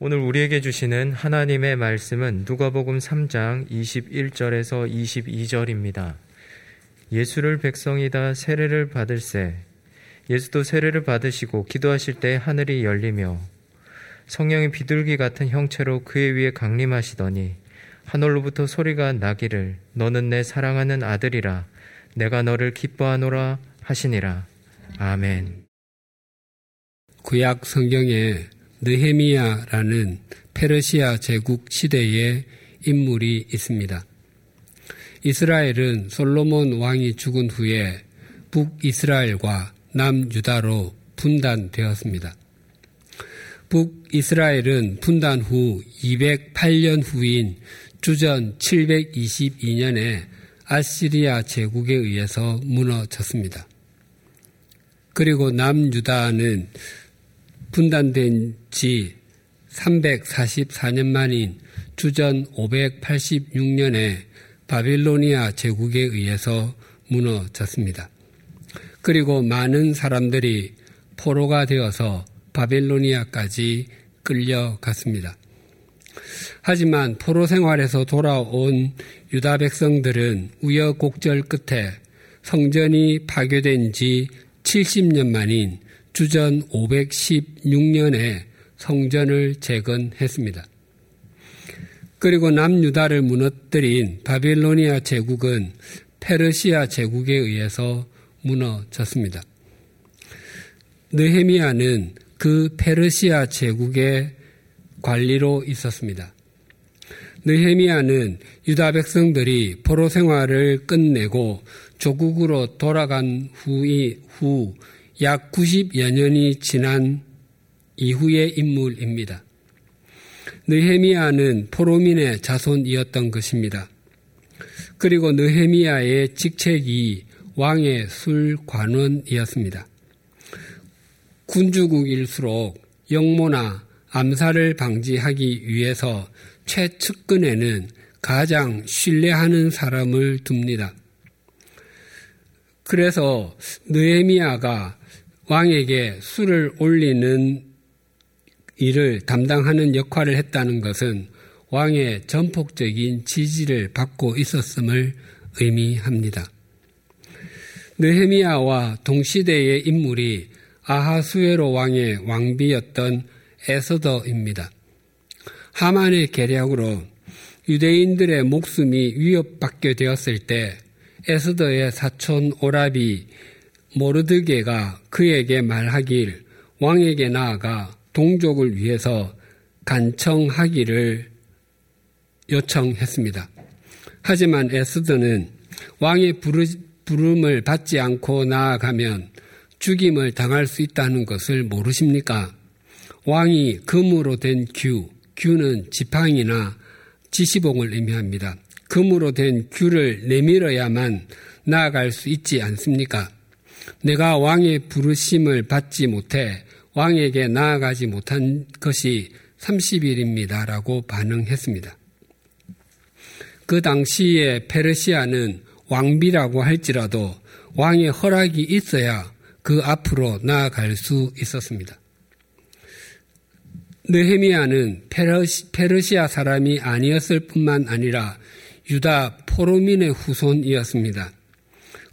오늘 우리에게 주시는 하나님의 말씀은 누가복음 3장 21절에서 22절입니다. 예수를 백성이 다 세례를 받을세 예수도 세례를 받으시고 기도하실 때 하늘이 열리며 성령의 비둘기 같은 형체로 그의 위에 강림하시더니 하늘로부터 소리가 나기를 너는 내 사랑하는 아들이라 내가 너를 기뻐하노라 하시니라. 아멘. 구약 성경에 느헤미야라는 페르시아 제국 시대의 인물이 있습니다. 이스라엘은 솔로몬 왕이 죽은 후에 북이스라엘과 남유다로 분단되었습니다. 북이스라엘은 분단 후 208년 후인 주전 722년에 아시리아 제국에 의해서 무너졌습니다. 그리고 남유다는 분단된 지 344년 만인 주전 586년에 바빌로니아 제국에 의해서 무너졌습니다. 그리고 많은 사람들이 포로가 되어서 바빌로니아까지 끌려갔습니다. 하지만 포로 생활에서 돌아온 유다 백성들은 우여곡절 끝에 성전이 파괴된 지 70년 만인 주전 516년에 성전을 재건했습니다. 그리고 남유다를 무너뜨린 바빌로니아 제국은 페르시아 제국에 의해서 무너졌습니다. 느헤미야는 그 페르시아 제국의 관리로 있었습니다. 느헤미야는 유다 백성들이 포로 생활을 끝내고 조국으로 돌아간 후이 후 약 90여 년이 지난 이후의 인물입니다. 느헤미야는 포로민의 자손이었던 것입니다. 그리고 느헤미야의 직책이 왕의 술관원이었습니다. 군주국일수록 영모나 암살을 방지하기 위해서 최측근에는 가장 신뢰하는 사람을 둡니다. 그래서 느에미아가 왕에게 술을 올리는 일을 담당하는 역할을 했다는 것은 왕의 전폭적인 지지를 받고 있었음을 의미합니다. 느헤미야와 동시대의 인물이 아하수에로 왕의 왕비였던 에서더입니다. 하만의 계략으로 유대인들의 목숨이 위협받게 되었을 때 에스더의 사촌 오라비 모르드게가 그에게 말하길 왕에게 나아가 동족을 위해서 간청하기를 요청했습니다. 하지만 에스더는 왕의 부름을 받지 않고 나아가면 죽임을 당할 수 있다는 것을 모르십니까? 왕이 금으로 된 규, 규는 지팡이나 지시봉을 의미합니다. 금으로 된 규를 내밀어야만 나아갈 수 있지 않습니까? 내가 왕의 부르심을 받지 못해 왕에게 나아가지 못한 것이 30일입니다. 라고 반응했습니다. 그 당시에 페르시아는 왕비라고 할지라도 왕의 허락이 있어야 그 앞으로 나아갈 수 있었습니다. 느헤미야는 페르시, 아 사람이 아니었을 뿐만 아니라 유다 포로민의 후손이었습니다.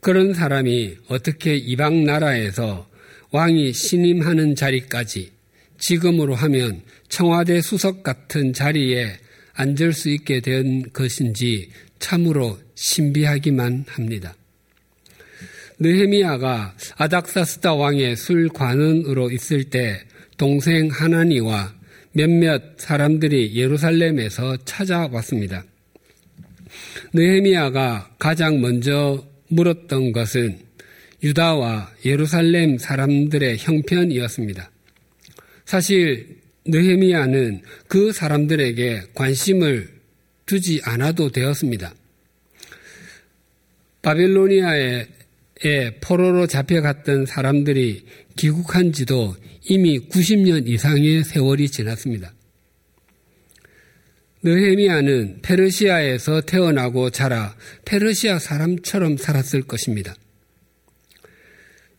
그런 사람이 어떻게 이방 나라에서 왕이 신임하는 자리까지 지금으로 하면 청와대 수석 같은 자리에 앉을 수 있게 된 것인지 참으로 신비하기만 합니다. 느헤미야가 아닥사스다 왕의 술관원으로 있을 때 동생 하나니와 몇몇 사람들이 예루살렘에서 찾아왔습니다. 느헤미야가 가장 먼저 물었던 것은 유다와 예루살렘 사람들의 형편이었습니다. 사실 느헤미야는 그 사람들에게 관심을 두지 않아도 되었습니다. 바빌로니아에 포로로 잡혀갔던 사람들이 귀국한 지도 이미 90년 이상의 세월이 지났습니다. 느헤미야는 페르시아에서 태어나고 자라 페르시아 사람처럼 살았을 것입니다.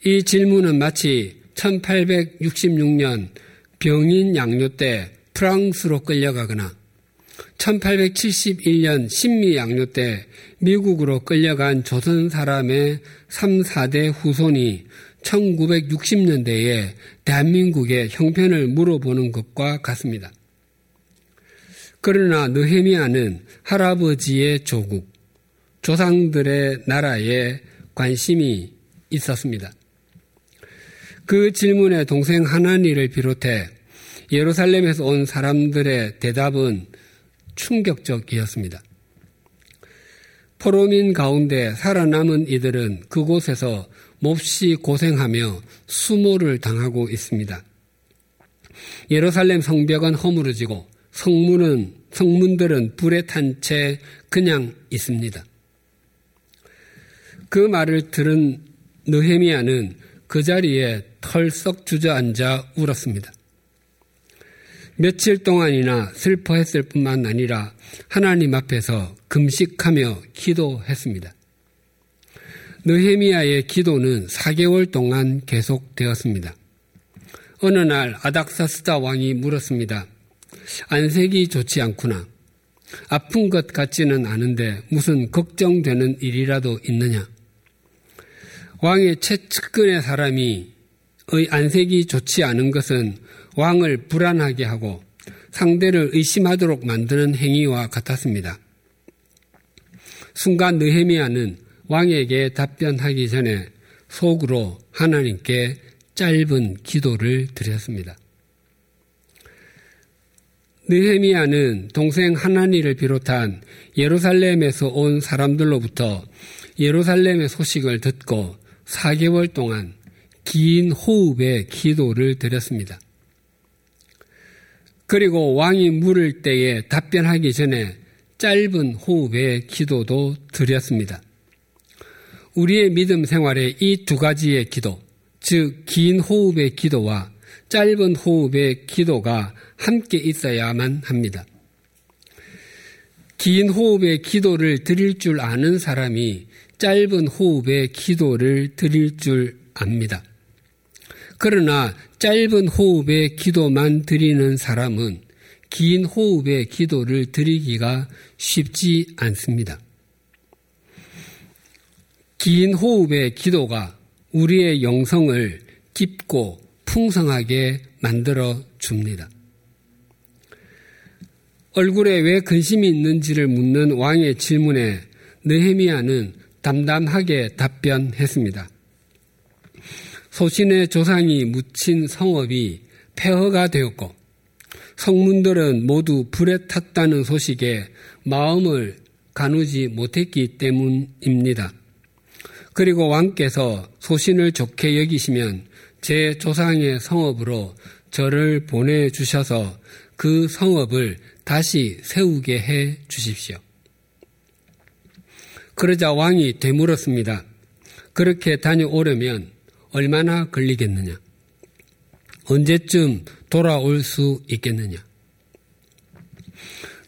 이 질문은 마치 1866년 병인 양료 때 프랑스로 끌려가거나 1871년 신미 양요 때 미국으로 끌려간 조선 사람의 3, 4대 후손이 1960년대에 대한민국의 형편을 물어보는 것과 같습니다. 그러나 느헤미야는 할아버지의 조국, 조상들의 나라에 관심이 있었습니다. 그 질문에 동생 하나니를 비롯해 예루살렘에서 온 사람들의 대답은 충격적이었습니다. 포로민 가운데 살아남은 이들은 그곳에서 몹시 고생하며 수모를 당하고 있습니다. 예루살렘 성벽은 허물어지고 성문은 성문들은 불에 탄 채 그냥 있습니다. 그 말을 들은 느헤미야는 그 자리에 털썩 주저앉아 울었습니다. 며칠 동안이나 슬퍼했을 뿐만 아니라 하나님 앞에서 금식하며 기도했습니다. 느헤미야의 기도는 4개월 동안 계속되었습니다. 어느 날 아닥사스다 왕이 물었습니다. 안색이 좋지 않구나. 아픈 것 같지는 않은데 무슨 걱정되는 일이라도 있느냐? 왕의 최측근의 사람이 안색이 좋지 않은 것은 왕을 불안하게 하고 상대를 의심하도록 만드는 행위와 같았습니다. 순간 느헤미야는 왕에게 답변하기 전에 속으로 하나님께 짧은 기도를 드렸습니다. 느헤미야는 동생 하나니를 비롯한 예루살렘에서 온 사람들로부터 예루살렘의 소식을 듣고 4개월 동안 긴 호흡의 기도를 드렸습니다. 그리고 왕이 물을 때에 답변하기 전에 짧은 호흡의 기도도 드렸습니다. 우리의 믿음 생활에 이두 가지의 기도, 즉, 긴 호흡의 기도와 짧은 호흡의 기도가 함께 있어야만 합니다. 긴 호흡의 기도를 드릴 줄 아는 사람이 짧은 호흡의 기도를 드릴 줄 압니다. 그러나 짧은 호흡의 기도만 드리는 사람은 긴 호흡의 기도를 드리기가 쉽지 않습니다. 긴 호흡의 기도가 우리의 영성을 깊고 풍성하게 만들어 줍니다. 얼굴에 왜 근심이 있는지를 묻는 왕의 질문에 느헤미야는 담담하게 답변했습니다. 소신의 조상이 묻힌 성읍이 폐허가 되었고 성문들은 모두 불에 탔다는 소식에 마음을 가누지 못했기 때문입니다. 그리고 왕께서 소신을 좋게 여기시면 제 조상의 성읍으로 저를 보내주셔서 그 성읍을 다시 세우게 해 주십시오. 그러자 왕이 되물었습니다. 그렇게 다녀오려면 얼마나 걸리겠느냐? 언제쯤 돌아올 수 있겠느냐?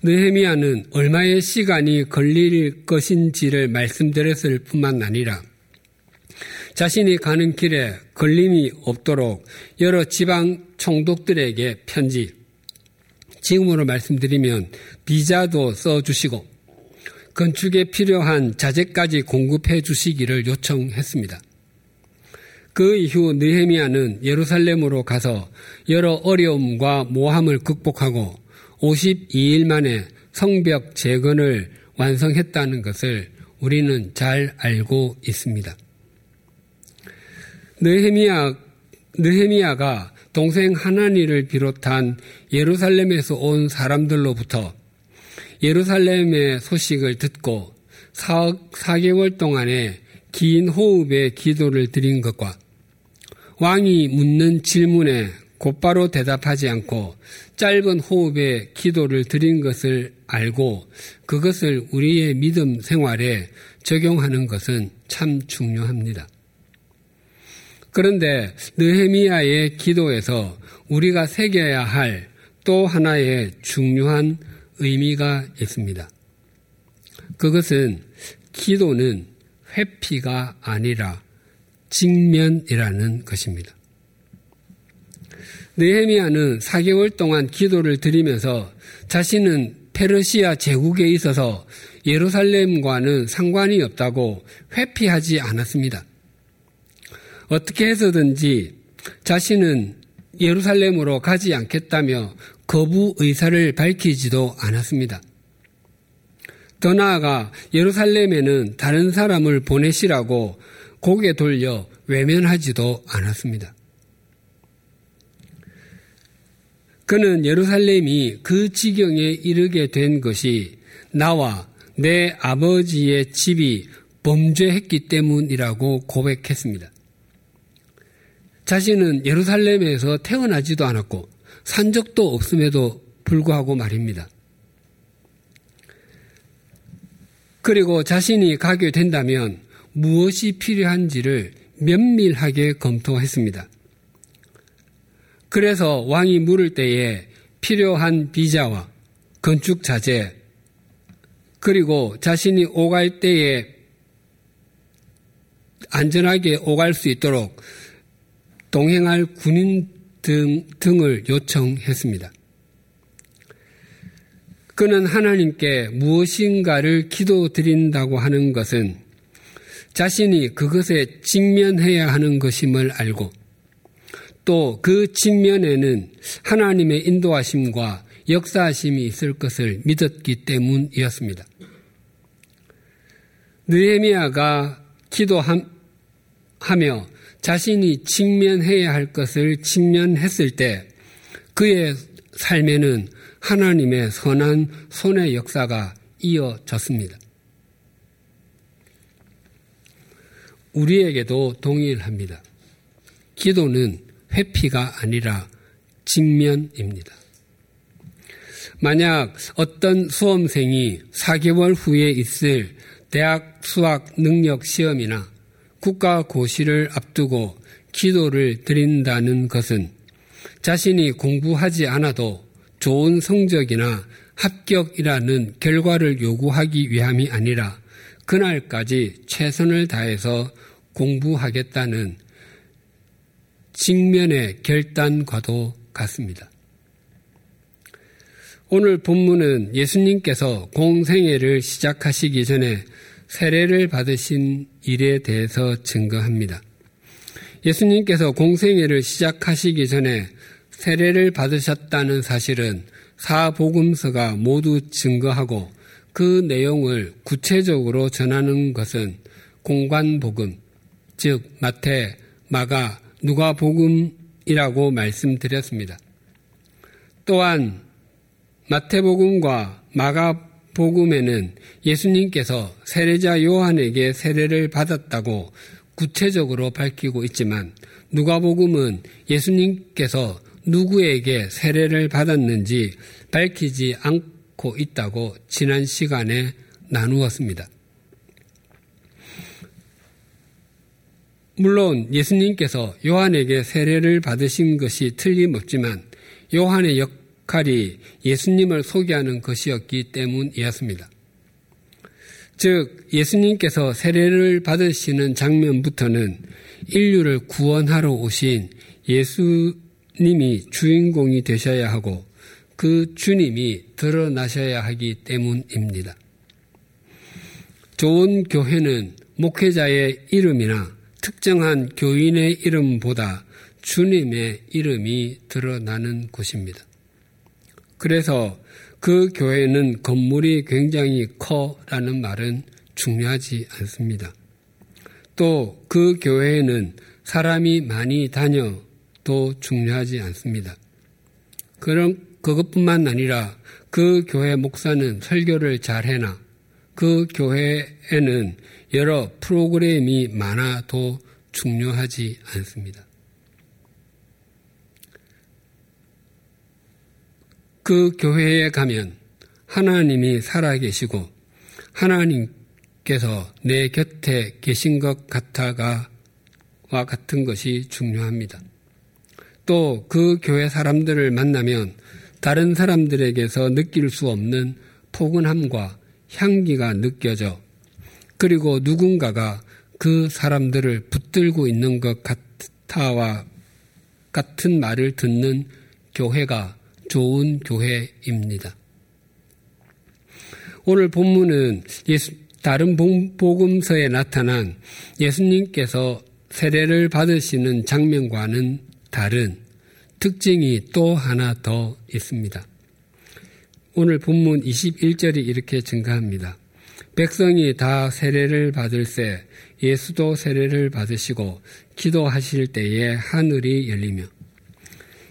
느헤미야는 얼마의 시간이 걸릴 것인지를 말씀드렸을 뿐만 아니라 자신이 가는 길에 걸림이 없도록 여러 지방 총독들에게 편지, 지금으로 말씀드리면 비자도 써주시고 건축에 필요한 자재까지 공급해 주시기를 요청했습니다. 그 이후 느헤미야는 예루살렘으로 가서 여러 어려움과 모함을 극복하고 52일 만에 성벽 재건을 완성했다는 것을 우리는 잘 알고 있습니다. 느헤미야, 느헤미야가 동생 하나니를 비롯한 예루살렘에서 온 사람들로부터 예루살렘의 소식을 듣고 4, 4개월 동안의 긴 호흡의 기도를 드린 것과 왕이 묻는 질문에 곧바로 대답하지 않고 짧은 호흡의 기도를 드린 것을 알고 그것을 우리의 믿음 생활에 적용하는 것은 참 중요합니다. 그런데 느헤미야의 기도에서 우리가 새겨야 할 또 하나의 중요한 의미가 있습니다. 그것은 기도는 회피가 아니라 직면이라는 것입니다. 느헤미야는 4개월 동안 기도를 드리면서 자신은 페르시아 제국에 있어서 예루살렘과는 상관이 없다고 회피하지 않았습니다. 어떻게 해서든지 자신은 예루살렘으로 가지 않겠다며 거부 의사를 밝히지도 않았습니다. 더 나아가 예루살렘에는 다른 사람을 보내시라고 고개 돌려 외면하지도 않았습니다. 그는 예루살렘이 그 지경에 이르게 된 것이 나와 내 아버지의 집이 범죄했기 때문이라고 고백했습니다. 자신은 예루살렘에서 태어나지도 않았고 산 적도 없음에도 불구하고 말입니다. 그리고 자신이 가게 된다면 무엇이 필요한지를 면밀하게 검토했습니다. 그래서 왕이 물을 때에 필요한 비자와 건축 자재, 그리고 자신이 오갈 때에 안전하게 오갈 수 있도록 동행할 군인 등, 등을 요청했습니다. 그는 하나님께 무엇인가를 기도드린다고 하는 것은 자신이 그것에 직면해야 하는 것임을 알고 또그 측면에는 하나님의 인도하심과 역사하심이 있을 것을 믿었기 때문이었습니다. 느헤미야가 기도하며 자신이 직면해야 할 것을 직면했을 때 그의 삶에는 하나님의 선한 손의 역사가 이어졌습니다. 우리에게도 동일합니다. 기도는 회피가 아니라 직면입니다. 만약 어떤 수험생이 4개월 후에 있을 대학 수학 능력 시험이나 국가 고시를 앞두고 기도를 드린다는 것은 자신이 공부하지 않아도 좋은 성적이나 합격이라는 결과를 요구하기 위함이 아니라 그날까지 최선을 다해서 공부하겠다는 직면의 결단과도 같습니다. 오늘 본문은 예수님께서 공생애를 시작하시기 전에 세례를 받으신 일에 대해서 증거합니다. 예수님께서 공생애를 시작하시기 전에 세례를 받으셨다는 사실은 사복음서가 모두 증거하고 그 내용을 구체적으로 전하는 것은 공관복음, 즉 마태, 마가, 누가복음이라고 말씀드렸습니다. 또한 마태복음과 마가 복음에는 예수님께서 세례자 요한에게 세례를 받았다고 구체적으로 밝히고 있지만 누가복음은 예수님께서 누구에게 세례를 받았는지 밝히지 않고 있다고 지난 시간에 나누었습니다. 물론 예수님께서 요한에게 세례를 받으신 것이 틀림없지만 요한의 역 할이 예수님을 소개하는 것이었기 때문이었습니다. 즉, 예수님께서 세례를 받으시는 장면부터는 인류를 구원하러 오신 예수님이 주인공이 되셔야 하고 그 주님이 드러나셔야 하기 때문입니다. 좋은 교회는 목회자의 이름이나 특정한 교인의 이름보다 주님의 이름이 드러나는 곳입니다. 그래서 그 교회는 건물이 굉장히 커라는 말은 중요하지 않습니다. 또 그 교회에는 사람이 많이 다녀도 중요하지 않습니다. 그런 그것뿐만 아니라 그 교회 목사는 설교를 잘 해나 그 교회에는 여러 프로그램이 많아도 중요하지 않습니다. 그 교회에 가면 하나님이 살아계시고 하나님께서 내 곁에 계신 것 같아가 와 같은 것이 중요합니다. 또 그 교회 사람들을 만나면 다른 사람들에게서 느낄 수 없는 포근함과 향기가 느껴져 그리고 누군가가 그 사람들을 붙들고 있는 것 같아와 같은 말을 듣는 교회가 좋은 교회입니다. 오늘 본문은 예수, 다른 복음서에 나타난 예수님께서 세례를 받으시는 장면과는 다른 특징이 또 하나 더 있습니다. 오늘 본문 21절이 이렇게 증가합니다. 백성이 다 세례를 받을새 예수도 세례를 받으시고 기도하실 때에 하늘이 열리며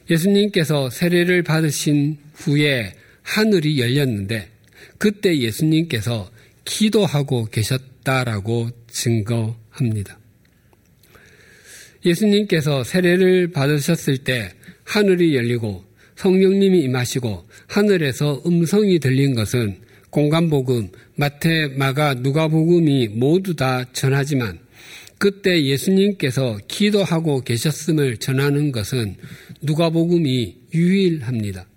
예수님께서 세례를 받으신 후에 하늘이 열렸는데 그때 예수님께서 기도하고 계셨다라고 증거합니다. 예수님께서 세례를 받으셨을 때 하늘이 열리고 성령님이 임하시고 하늘에서 음성이 들린 것은 공간복음, 마태, 마가, 누가복음이 모두 다 전하지만 그때 예수님께서 기도하고 계셨음을 전하는 것은 누가복음이 유일합니다.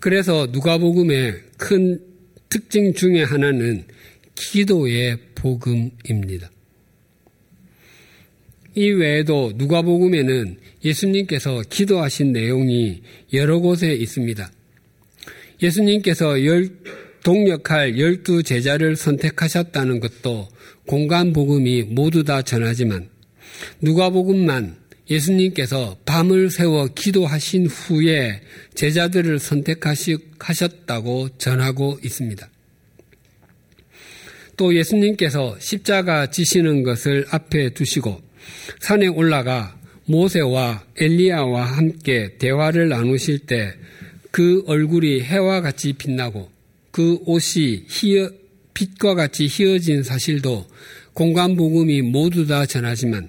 그래서 누가복음의 큰 특징 중의 하나는 기도의 복음입니다. 이 외에도 누가복음에는 예수님께서 기도하신 내용이 여러 곳에 있습니다. 예수님께서 열, 동역할 열두 제자를 선택하셨다는 것도 공간복음이 모두 다 전하지만 누가복음만 예수님께서 밤을 새워 기도하신 후에 제자들을 선택하셨다고 전하고 있습니다. 또 예수님께서 십자가 지시는 것을 앞에 두시고 산에 올라가 모세와 엘리야와 함께 대화를 나누실 때 그 얼굴이 해와 같이 빛나고 그 옷이 희어, 빛과 같이 희어진 사실도 공간복음이 모두 다 전하지만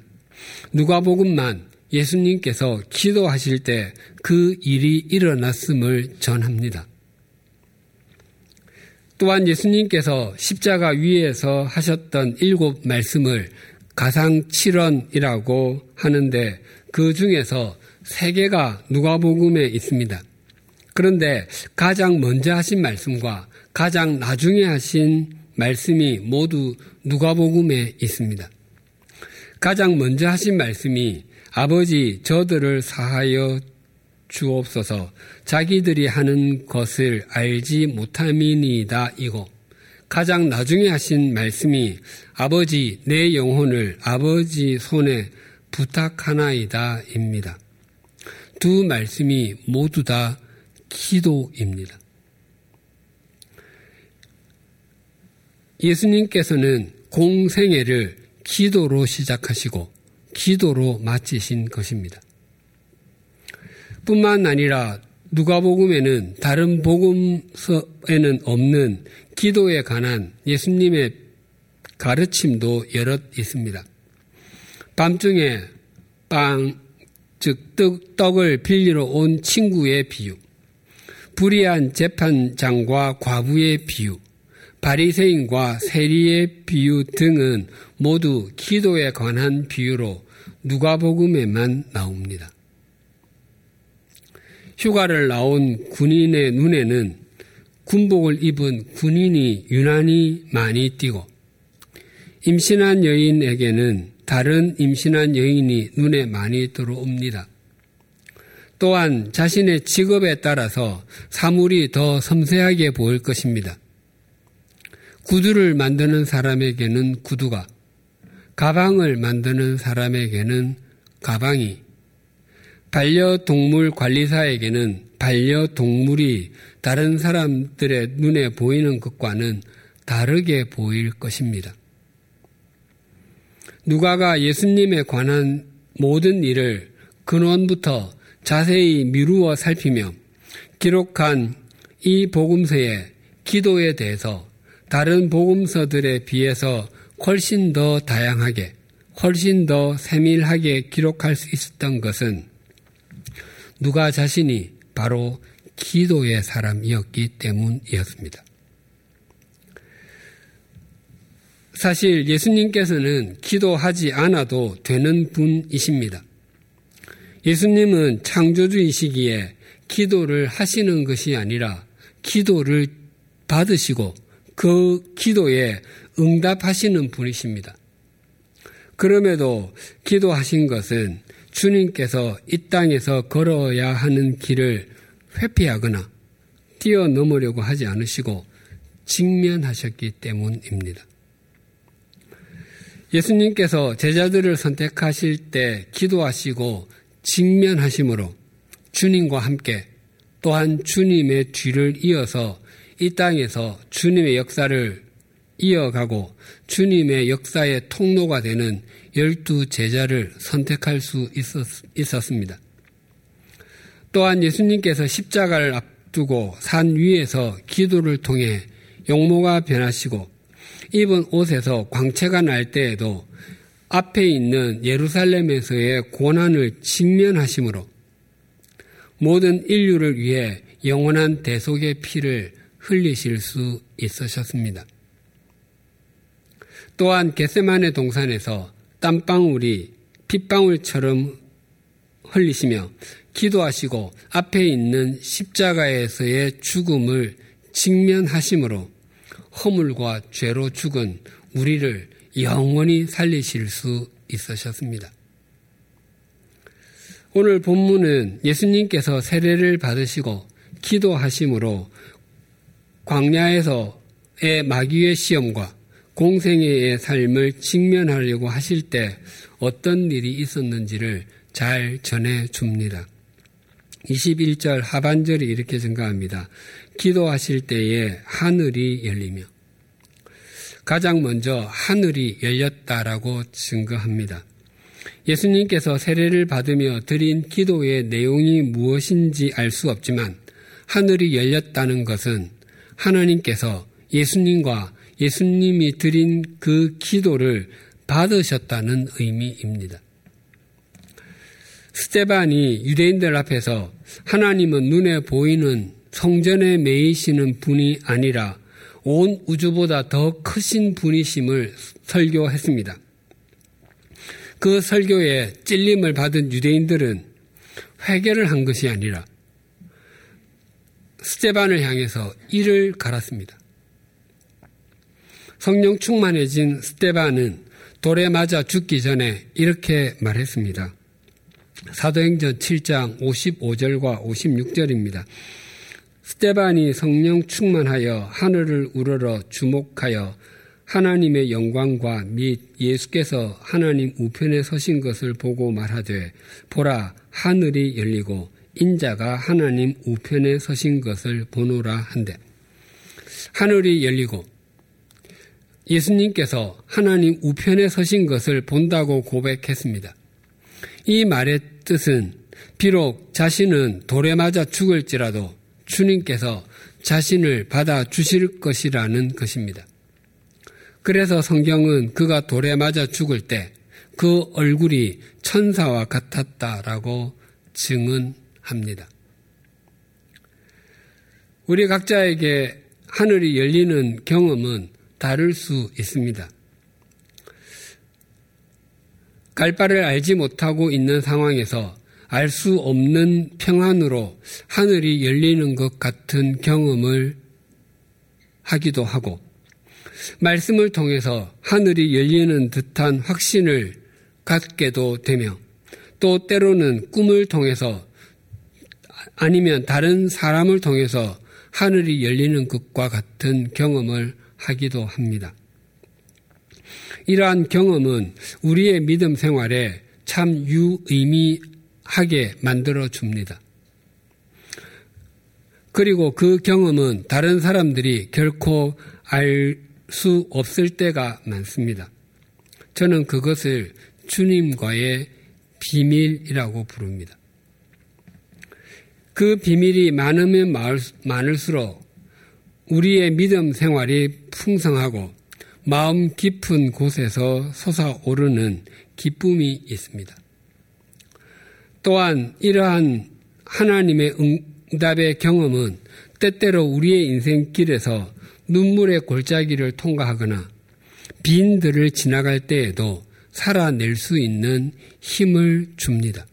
누가복음만 예수님께서 기도하실 때 그 일이 일어났음을 전합니다. 또한 예수님께서 십자가 위에서 하셨던 일곱 말씀을 가상 7원이라고 하는데 그 중에서 세 개가 누가복음에 있습니다. 그런데 가장 먼저 하신 말씀과 가장 나중에 하신 말씀이 모두 누가복음에 있습니다. 가장 먼저 하신 말씀이 아버지 저들을 사하여 주옵소서 자기들이 하는 것을 알지 못함이니이다 이고 가장 나중에 하신 말씀이 아버지 내 영혼을 아버지 손에 부탁하나이다입니다. 두 말씀이 모두 다 기도입니다. 예수님께서는 공생애를 기도로 시작하시고 기도로 마치신 것입니다. 뿐만 아니라 누가복음에는 다른 복음서에는 없는 기도에 관한 예수님의 가르침도 여럿 있습니다. 밤중에 빵, 즉 떡, 을 빌리러 온 친구의 비유, 불의한 재판장과 과부의 비유, 바리새인과 세리의 비유 등은 모두 기도에 관한 비유로 누가복음에만 나옵니다. 휴가를 나온 군인의 눈에는 군복을 입은 군인이 유난히 많이 띄고 임신한 여인에게는 다른 임신한 여인이 눈에 많이 들어옵니다. 또한 자신의 직업에 따라서 사물이 더 섬세하게 보일 것입니다. 구두를 만드는 사람에게는 구두가, 가방을 만드는 사람에게는 가방이, 반려동물 관리사에게는 반려동물이 다른 사람들의 눈에 보이는 것과는 다르게 보일 것입니다. 누가가 예수님에 관한 모든 일을 근원부터 자세히 미루어 살피며 기록한 이 복음서의 기도에 대해서 다른 복음서들에 비해서 훨씬 더 다양하게, 훨씬 더 세밀하게 기록할 수 있었던 것은 누가 자신이 바로 기도의 사람이었기 때문이었습니다. 사실 예수님께서는 기도하지 않아도 되는 분이십니다. 예수님은 창조주이시기에 기도를 하시는 것이 아니라 기도를 받으시고 그 기도에 응답하시는 분이십니다. 그럼에도 기도하신 것은 주님께서 이 땅에서 걸어야 하는 길을 회피하거나 뛰어넘으려고 하지 않으시고 직면하셨기 때문입니다. 예수님께서 제자들을 선택하실 때 기도하시고 직면하심으로 주님과 함께 또한 주님의 뒤를 이어서 이 땅에서 주님의 역사를 이어가고 주님의 역사의 통로가 되는 열두 제자를 선택할 수 있었, 습니다 또한 예수님께서 십자가를 앞두고 산 위에서 기도를 통해 용모가 변하시고 입은 옷에서 광채가 날 때에도 앞에 있는 예루살렘에서의 고난을 직면하심으로 모든 인류를 위해 영원한 대속의 피를 흘리실 수 있으셨습니다. 또한 겟세만의 동산에서 땀방울이 핏방울처럼 흘리시며 기도하시고 앞에 있는 십자가에서의 죽음을 직면하심으로 허물과 죄로 죽은 우리를 영원히 살리실 수 있으셨습니다. 오늘 본문은 예수님께서 세례를 받으시고 기도하심으로 광야에서의 마귀의 시험과 공생애의 삶을 직면하려고 하실 때 어떤 일이 있었는지를 잘 전해 줍니다. 21절 하반절이 이렇게 증가합니다. 기도하실 때에 하늘이 열리며 가장 먼저 하늘이 열렸다라고 증거합니다. 예수님께서 세례를 받으며 드린 기도의 내용이 무엇인지 알 수 없지만 하늘이 열렸다는 것은 하나님께서 예수님과 예수님이 드린 그 기도를 받으셨다는 의미입니다. 스테반이 유대인들 앞에서 하나님은 눈에 보이는 성전에 매이시는 분이 아니라 온 우주보다 더 크신 분이심을 설교했습니다. 그 설교에 찔림을 받은 유대인들은 회개를 한 것이 아니라 스테반을 향해서 이를 갈았습니다. 성령 충만해진 스테반은 돌에 맞아 죽기 전에 이렇게 말했습니다. 사도행전 7장 55절과 56절입니다. 스테반이 성령 충만하여 하늘을 우러러 주목하여 하나님의 영광과 및 예수께서 하나님 우편에 서신 것을 보고 말하되 보라 하늘이 열리고 인자가 하나님 우편에 서신 것을 보노라 한데 하늘이 열리고 예수님께서 하나님 우편에 서신 것을 본다고 고백했습니다. 이 말의 뜻은 비록 자신은 돌에 맞아 죽을지라도 주님께서 자신을 받아 주실 것이라는 것입니다. 그래서 성경은 그가 돌에 맞아 죽을 때 그 얼굴이 천사와 같았다라고 증언합니다. 우리 각자에게 하늘이 열리는 경험은 다를 수 있습니다. 갈 바를 알지 못하고 있는 상황에서 알 수 없는 평안으로 하늘이 열리는 것 같은 경험을 하기도 하고 말씀을 통해서 하늘이 열리는 듯한 확신을 갖게도 되며 또 때로는 꿈을 통해서 아니면 다른 사람을 통해서 하늘이 열리는 것과 같은 경험을 하기도 합니다. 이러한 경험은 우리의 믿음 생활에 참 유의미하게 만들어 줍니다. 그리고 그 경험은 다른 사람들이 결코 알 수 없을 때가 많습니다. 저는 그것을 주님과의 비밀이라고 부릅니다. 그 비밀이 많으면 많을수록 우리의 믿음 생활이 풍성하고 마음 깊은 곳에서 솟아오르는 기쁨이 있습니다. 또한 이러한 하나님의 응답의 경험은 때때로 우리의 인생길에서 눈물의 골짜기를 통과하거나 빈들을 지나갈 때에도 살아낼 수 있는 힘을 줍니다.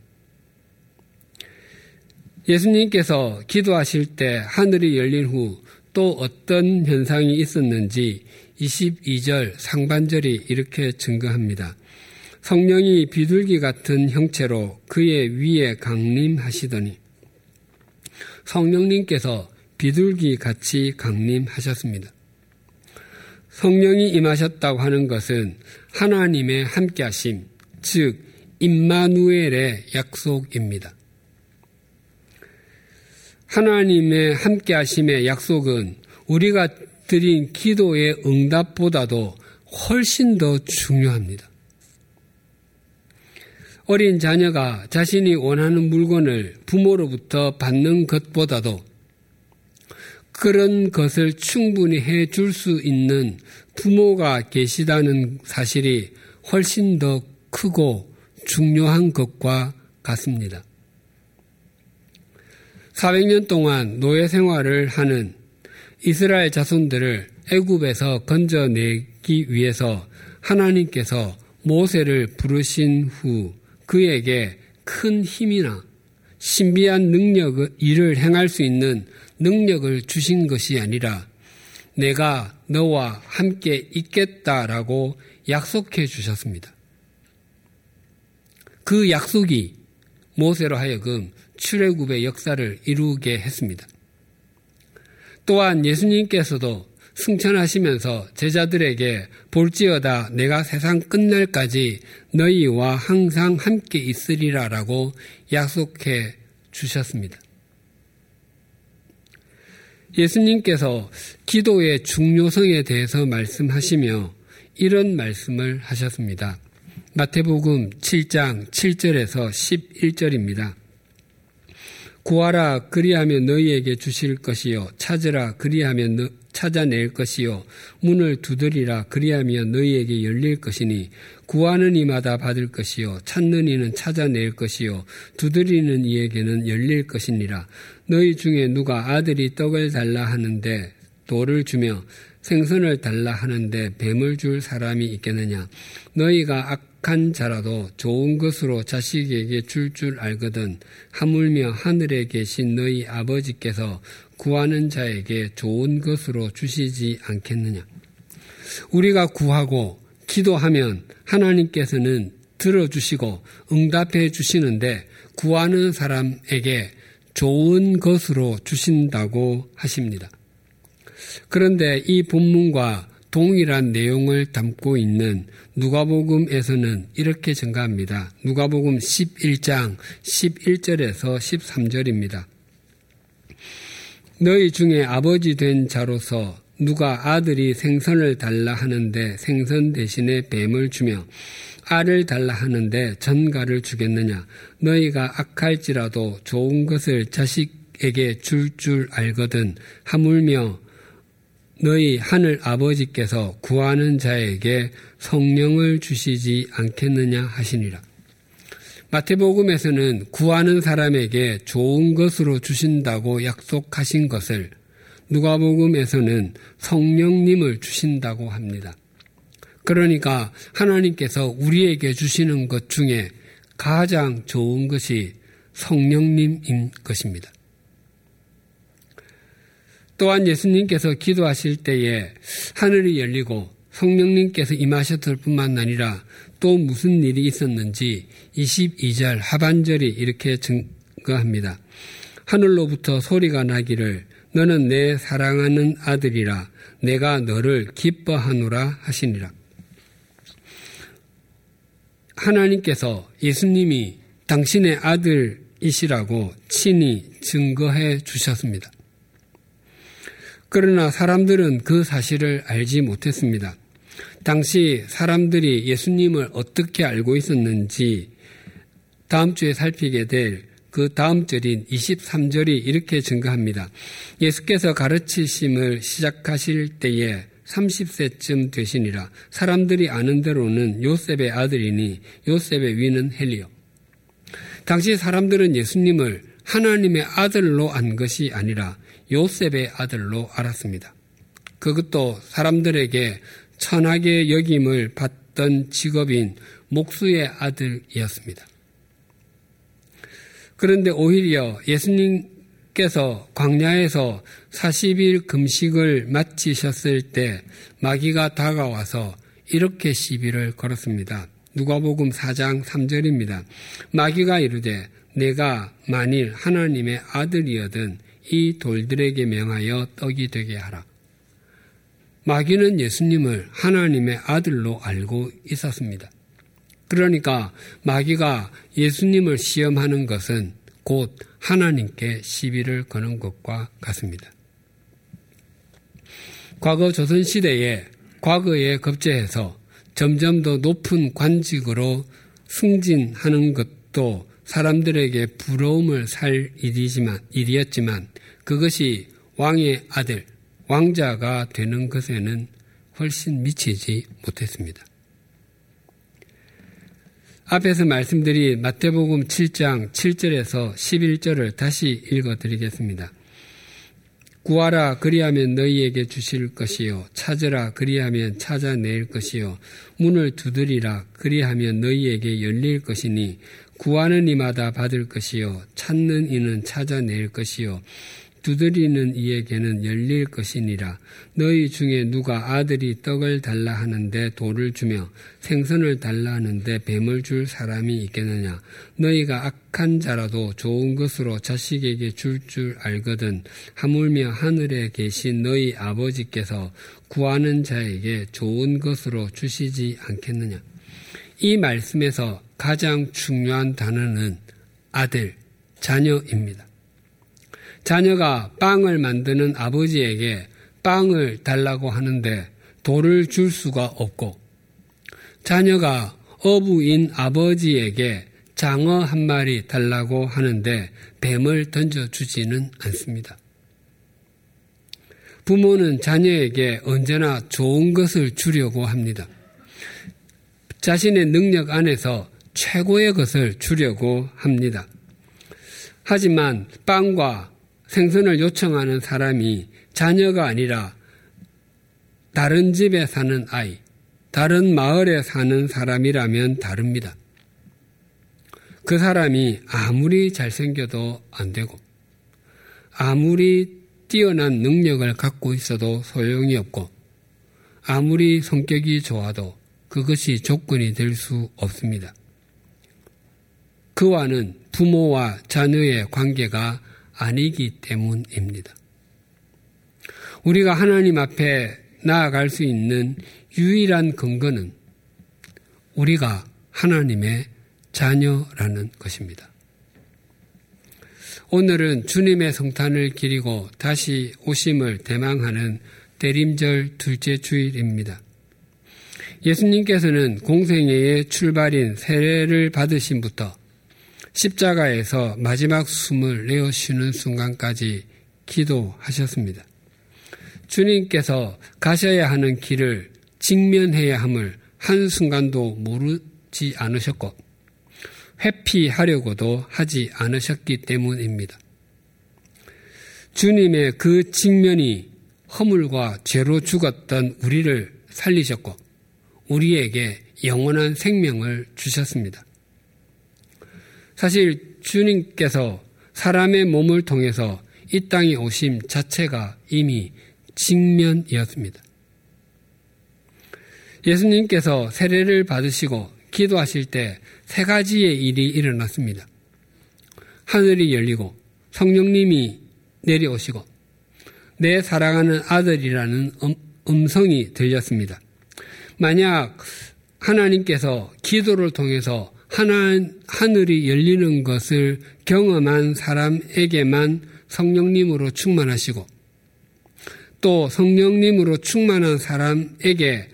예수님께서 기도하실 때 하늘이 열린 후 또 어떤 현상이 있었는지 22절 상반절이 이렇게 증거합니다. 성령이 비둘기 같은 형체로 그의 위에 강림하시더니 성령님께서 비둘기 같이 강림하셨습니다. 성령이 임하셨다고 하는 것은 하나님의 함께하심, 즉 임마누엘의 약속입니다. 하나님의 함께 하심의 약속은 우리가 드린 기도의 응답보다도 훨씬 더 중요합니다. 어린 자녀가 자신이 원하는 물건을 부모로부터 받는 것보다도 그런 것을 충분히 해 줄 수 있는 부모가 계시다는 사실이 훨씬 더 크고 중요한 것과 같습니다. 400년 동안 노예 생활을 하는 이스라엘 자손들을 애굽에서 건져내기 위해서 하나님께서 모세를 부르신 후 그에게 큰 힘이나 신비한 능력, 일을 행할 수 있는 능력을 주신 것이 아니라 내가 너와 함께 있겠다라고 약속해 주셨습니다. 그 약속이 모세로 하여금 출애굽의 역사를 이루게 했습니다. 또한 예수님께서도 승천하시면서 제자들에게 볼지어다 내가 세상 끝날까지 너희와 항상 함께 있으리라라고 약속해 주셨습니다. 예수님께서 기도의 중요성에 대해서 말씀하시며 이런 말씀을 하셨습니다. 마태복음 7장 7절에서 11절입니다. 구하라 그리하면 너희에게 주실 것이요. 찾으라 그리하면 너, 찾아낼 것이요. 문을 두드리라 그리하면 너희에게 열릴 것이니 구하는 이마다 받을 것이요. 찾는 이는 찾아낼 것이요. 두드리는 이에게는 열릴 것이니라. 너희 중에 누가 아들이 떡을 달라 하는데 돌을 주며 생선을 달라 하는데 뱀을 줄 사람이 있겠느냐? 너희가 악 한 자라도 좋은 것으로 자식에게 줄줄 줄 알거든 하물며 하늘에 계신 너희 아버지께서 구하는 자에게 좋은 것으로 주시지 않겠느냐. 우리가 구하고 기도하면 하나님께서는 들어주시고 응답해 주시는데 구하는 사람에게 좋은 것으로 주신다고 하십니다. 그런데 이 본문과 동일한 내용을 담고 있는 누가복음에서는 이렇게 증가합니다. 누가복음 11장 11절에서 13절입니다. 너희 중에 아버지 된 자로서 누가 아들이 생선을 달라 하는데 생선 대신에 뱀을 주며 알을 달라 하는데 전가를 주겠느냐 너희가 악할지라도 좋은 것을 자식에게 줄줄 줄 알거든 하물며 너희 하늘 아버지께서 구하는 자에게 성령을 주시지 않겠느냐 하시니라. 마태복음에서는 구하는 사람에게 좋은 것으로 주신다고 약속하신 것을 누가복음에서는 성령님을 주신다고 합니다. 그러니까 하나님께서 우리에게 주시는 것 중에 가장 좋은 것이 성령님인 것입니다. 또한 예수님께서 기도하실 때에 하늘이 열리고 성령님께서 임하셨을 뿐만 아니라 또 무슨 일이 있었는지 22절 하반절이 이렇게 증거합니다. 하늘로부터 소리가 나기를 너는 내 사랑하는 아들이라 내가 너를 기뻐하노라 하시니라. 하나님께서 예수님이 당신의 아들이시라고 친히 증거해 주셨습니다. 그러나 사람들은 그 사실을 알지 못했습니다. 당시 사람들이 예수님을 어떻게 알고 있었는지 다음 주에 살피게 될 그 다음 절인 23절이 이렇게 증거합니다. 예수께서 가르치심을 시작하실 때에 30세쯤 되시니라 사람들이 아는 대로는 요셉의 아들이니 요셉의 위는 헬리오. 당시 사람들은 예수님을 하나님의 아들로 안 것이 아니라 요셉의 아들로 알았습니다. 그것도 사람들에게 천하게 여김을 받던 직업인 목수의 아들이었습니다. 그런데 오히려 예수님께서 광야에서 40일 금식을 마치셨을 때 마귀가 다가와서 이렇게 시비를 걸었습니다. 누가복음 4장 3절입니다. 마귀가 이르되 내가 만일 하나님의 아들이어든 이 돌들에게 명하여 떡이 되게 하라. 마귀는 예수님을 하나님의 아들로 알고 있었습니다. 그러니까 마귀가 예수님을 시험하는 것은 곧 하나님께 시비를 거는 것과 같습니다. 과거 조선시대에 과거에 급제해서 점점 더 높은 관직으로 승진하는 것도 사람들에게 부러움을 살 일이지만, 일이었지만 그것이 왕의 아들, 왕자가 되는 것에는 훨씬 미치지 못했습니다. 앞에서 말씀드린 마태복음 7장 7절에서 11절을 다시 읽어 드리겠습니다. 구하라 그리하면 너희에게 주실 것이요 찾으라 그리하면 찾아낼 것이요 문을 두드리라 그리하면 너희에게 열릴 것이니 구하는 이마다 받을 것이요 찾는 이는 찾아낼 것이요 두드리는 이에게는 열릴 것이니라. 너희 중에 누가 아들이 떡을 달라 하는데 돌을 주며 생선을 달라 하는데 뱀을 줄 사람이 있겠느냐. 너희가 악한 자라도 좋은 것으로 자식에게 줄줄 줄 알거든. 하물며 하늘에 계신 너희 아버지께서 구하는 자에게 좋은 것으로 주시지 않겠느냐. 이 말씀에서 가장 중요한 단어는 아들, 자녀입니다. 자녀가 빵을 만드는 아버지에게 빵을 달라고 하는데 돌을 줄 수가 없고 자녀가 어부인 아버지에게 장어 한 마리 달라고 하는데 뱀을 던져주지는 않습니다. 부모는 자녀에게 언제나 좋은 것을 주려고 합니다. 자신의 능력 안에서 최고의 것을 주려고 합니다. 하지만 빵과 생선을 요청하는 사람이 자녀가 아니라 다른 집에 사는 아이, 다른 마을에 사는 사람이라면 다릅니다. 그 사람이 아무리 잘생겨도 안 되고, 아무리 뛰어난 능력을 갖고 있어도 소용이 없고, 아무리 성격이 좋아도 그것이 조건이 될 수 없습니다. 그와는 부모와 자녀의 관계가 아니기 때문입니다. 우리가 하나님 앞에 나아갈 수 있는 유일한 근거는 우리가 하나님의 자녀라는 것입니다. 오늘은 주님의 성탄을 기리고 다시 오심을 대망하는 대림절 둘째 주일입니다. 예수님께서는 공생애의 출발인 세례를 받으심부터 십자가에서 마지막 숨을 내어 쉬는 순간까지 기도하셨습니다. 주님께서 가셔야 하는 길을 직면해야 함을 한순간도 모르지 않으셨고 회피하려고도 하지 않으셨기 때문입니다. 주님의 그 직면이 허물과 죄로 죽었던 우리를 살리셨고 우리에게 영원한 생명을 주셨습니다. 사실 주님께서 사람의 몸을 통해서 이 땅에 오심 자체가 이미 직면이었습니다. 예수님께서 세례를 받으시고 기도하실 때 세 가지의 일이 일어났습니다. 하늘이 열리고 성령님이 내려오시고 내 사랑하는 아들이라는 음, 음성이 들렸습니다. 만약 하나님께서 기도를 통해서 하나, 하늘이 열리는 것을 경험한 사람에게만 성령님으로 충만하시고 또 성령님으로 충만한 사람에게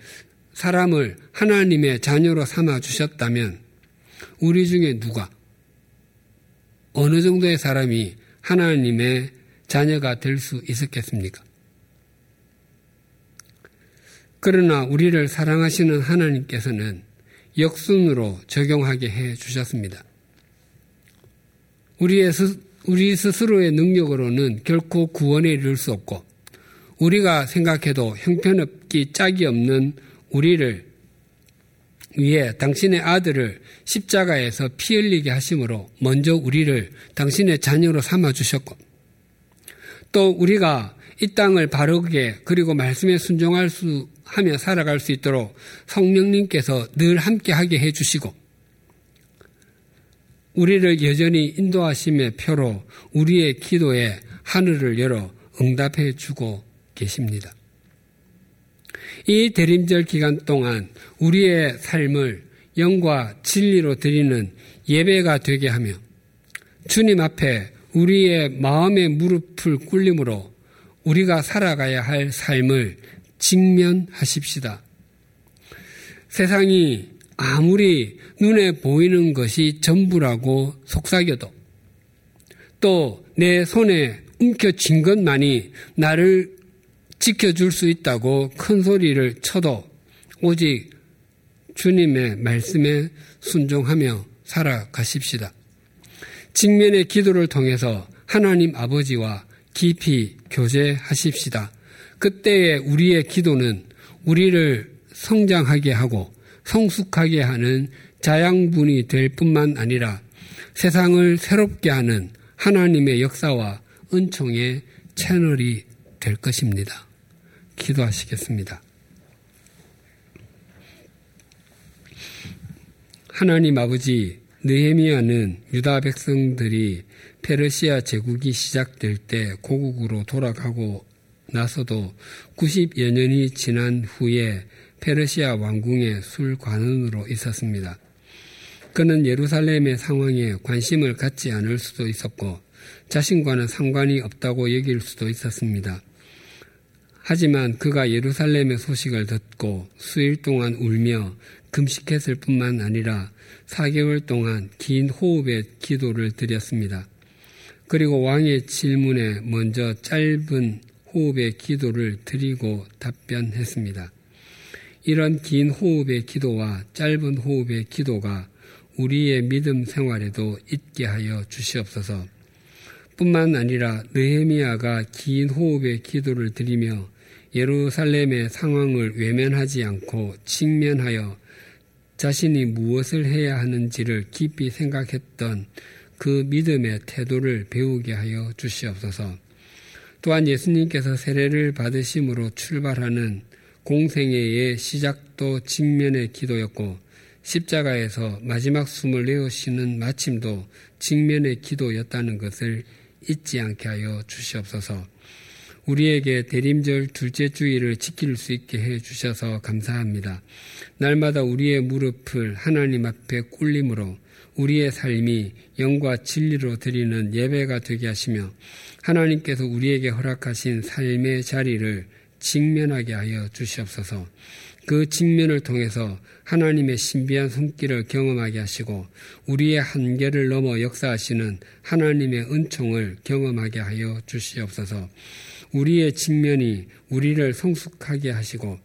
사람을 하나님의 자녀로 삼아 주셨다면 우리 중에 누가 어느 정도의 사람이 하나님의 자녀가 될 수 있었겠습니까? 그러나 우리를 사랑하시는 하나님께서는 역순으로 적용하게 해 주셨습니다. 우리의 스, 우리 스스로의 능력으로는 결코 구원에 이를 수 없고 우리가 생각해도 형편없기 짝이 없는 우리를 위해 당신의 아들을 십자가에서 피 흘리게 하심으로 먼저 우리를 당신의 자녀로 삼아 주셨고 또 우리가 이 땅을 바르게 그리고 말씀에 순종할 수 하며 살아갈 수 있도록 성령님께서 늘 함께하게 해주시고 우리를 여전히 인도하심의 표로 우리의 기도에 하늘을 열어 응답해 주고 계십니다. 이 대림절 기간 동안 우리의 삶을 영과 진리로 드리는 예배가 되게 하며 주님 앞에 우리의 마음의 무릎을 꿇림으로 우리가 살아가야 할 삶을 직면하십시다. 세상이 아무리 눈에 보이는 것이 전부라고 속삭여도 또 내 손에 움켜쥔 것만이 나를 지켜줄 수 있다고 큰 소리를 쳐도 오직 주님의 말씀에 순종하며 살아가십시다. 직면의 기도를 통해서 하나님 아버지와 깊이 교제하십시다. 그때의 우리의 기도는 우리를 성장하게 하고 성숙하게 하는 자양분이 될 뿐만 아니라 세상을 새롭게 하는 하나님의 역사와 은총의 채널이 될 것입니다. 기도하시겠습니다. 하나님 아버지, 느헤미야는 유다 백성들이 페르시아 제국이 시작될 때 고국으로 돌아가고 나서도 90여 년이 지난 후에 페르시아 왕궁의 술관원으로 있었습니다. 그는 예루살렘의 상황에 관심을 갖지 않을 수도 있었고 자신과는 상관이 없다고 여길 수도 있었습니다. 하지만 그가 예루살렘의 소식을 듣고 수일 동안 울며 금식했을 뿐만 아니라 4개월 동안 긴 호흡의 기도를 드렸습니다. 그리고 왕의 질문에 먼저 짧은 호흡의 기도를 드리고 답변했습니다. 이런 긴 호흡의 기도와 짧은 호흡의 기도가 우리의 믿음 생활에도 있게 하여 주시옵소서. 뿐만 아니라 느헤미야가 긴 호흡의 기도를 드리며 예루살렘의 상황을 외면하지 않고 직면하여 자신이 무엇을 해야 하는지를 깊이 생각했던 그 믿음의 태도를 배우게 하여 주시옵소서. 또한 예수님께서 세례를 받으심으로 출발하는 공생애의 시작도 직면의 기도였고 십자가에서 마지막 숨을 내어쉬는 마침도 직면의 기도였다는 것을 잊지 않게 하여 주시옵소서. 우리에게 대림절 둘째 주일을 지킬 수 있게 해 주셔서 감사합니다. 날마다 우리의 무릎을 하나님 앞에 꿇림으로 우리의 삶이 영과 진리로 드리는 예배가 되게 하시며 하나님께서 우리에게 허락하신 삶의 자리를 직면하게 하여 주시옵소서. 그 직면을 통해서 하나님의 신비한 손길을 경험하게 하시고 우리의 한계를 넘어 역사하시는 하나님의 은총을 경험하게 하여 주시옵소서. 우리의 직면이 우리를 성숙하게 하시고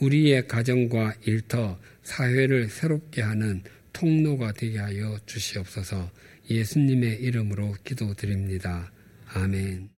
우리의 가정과 일터, 사회를 새롭게 하는 통로가 되게 하여 주시옵소서 예수님의 이름으로 기도드립니다. 아멘.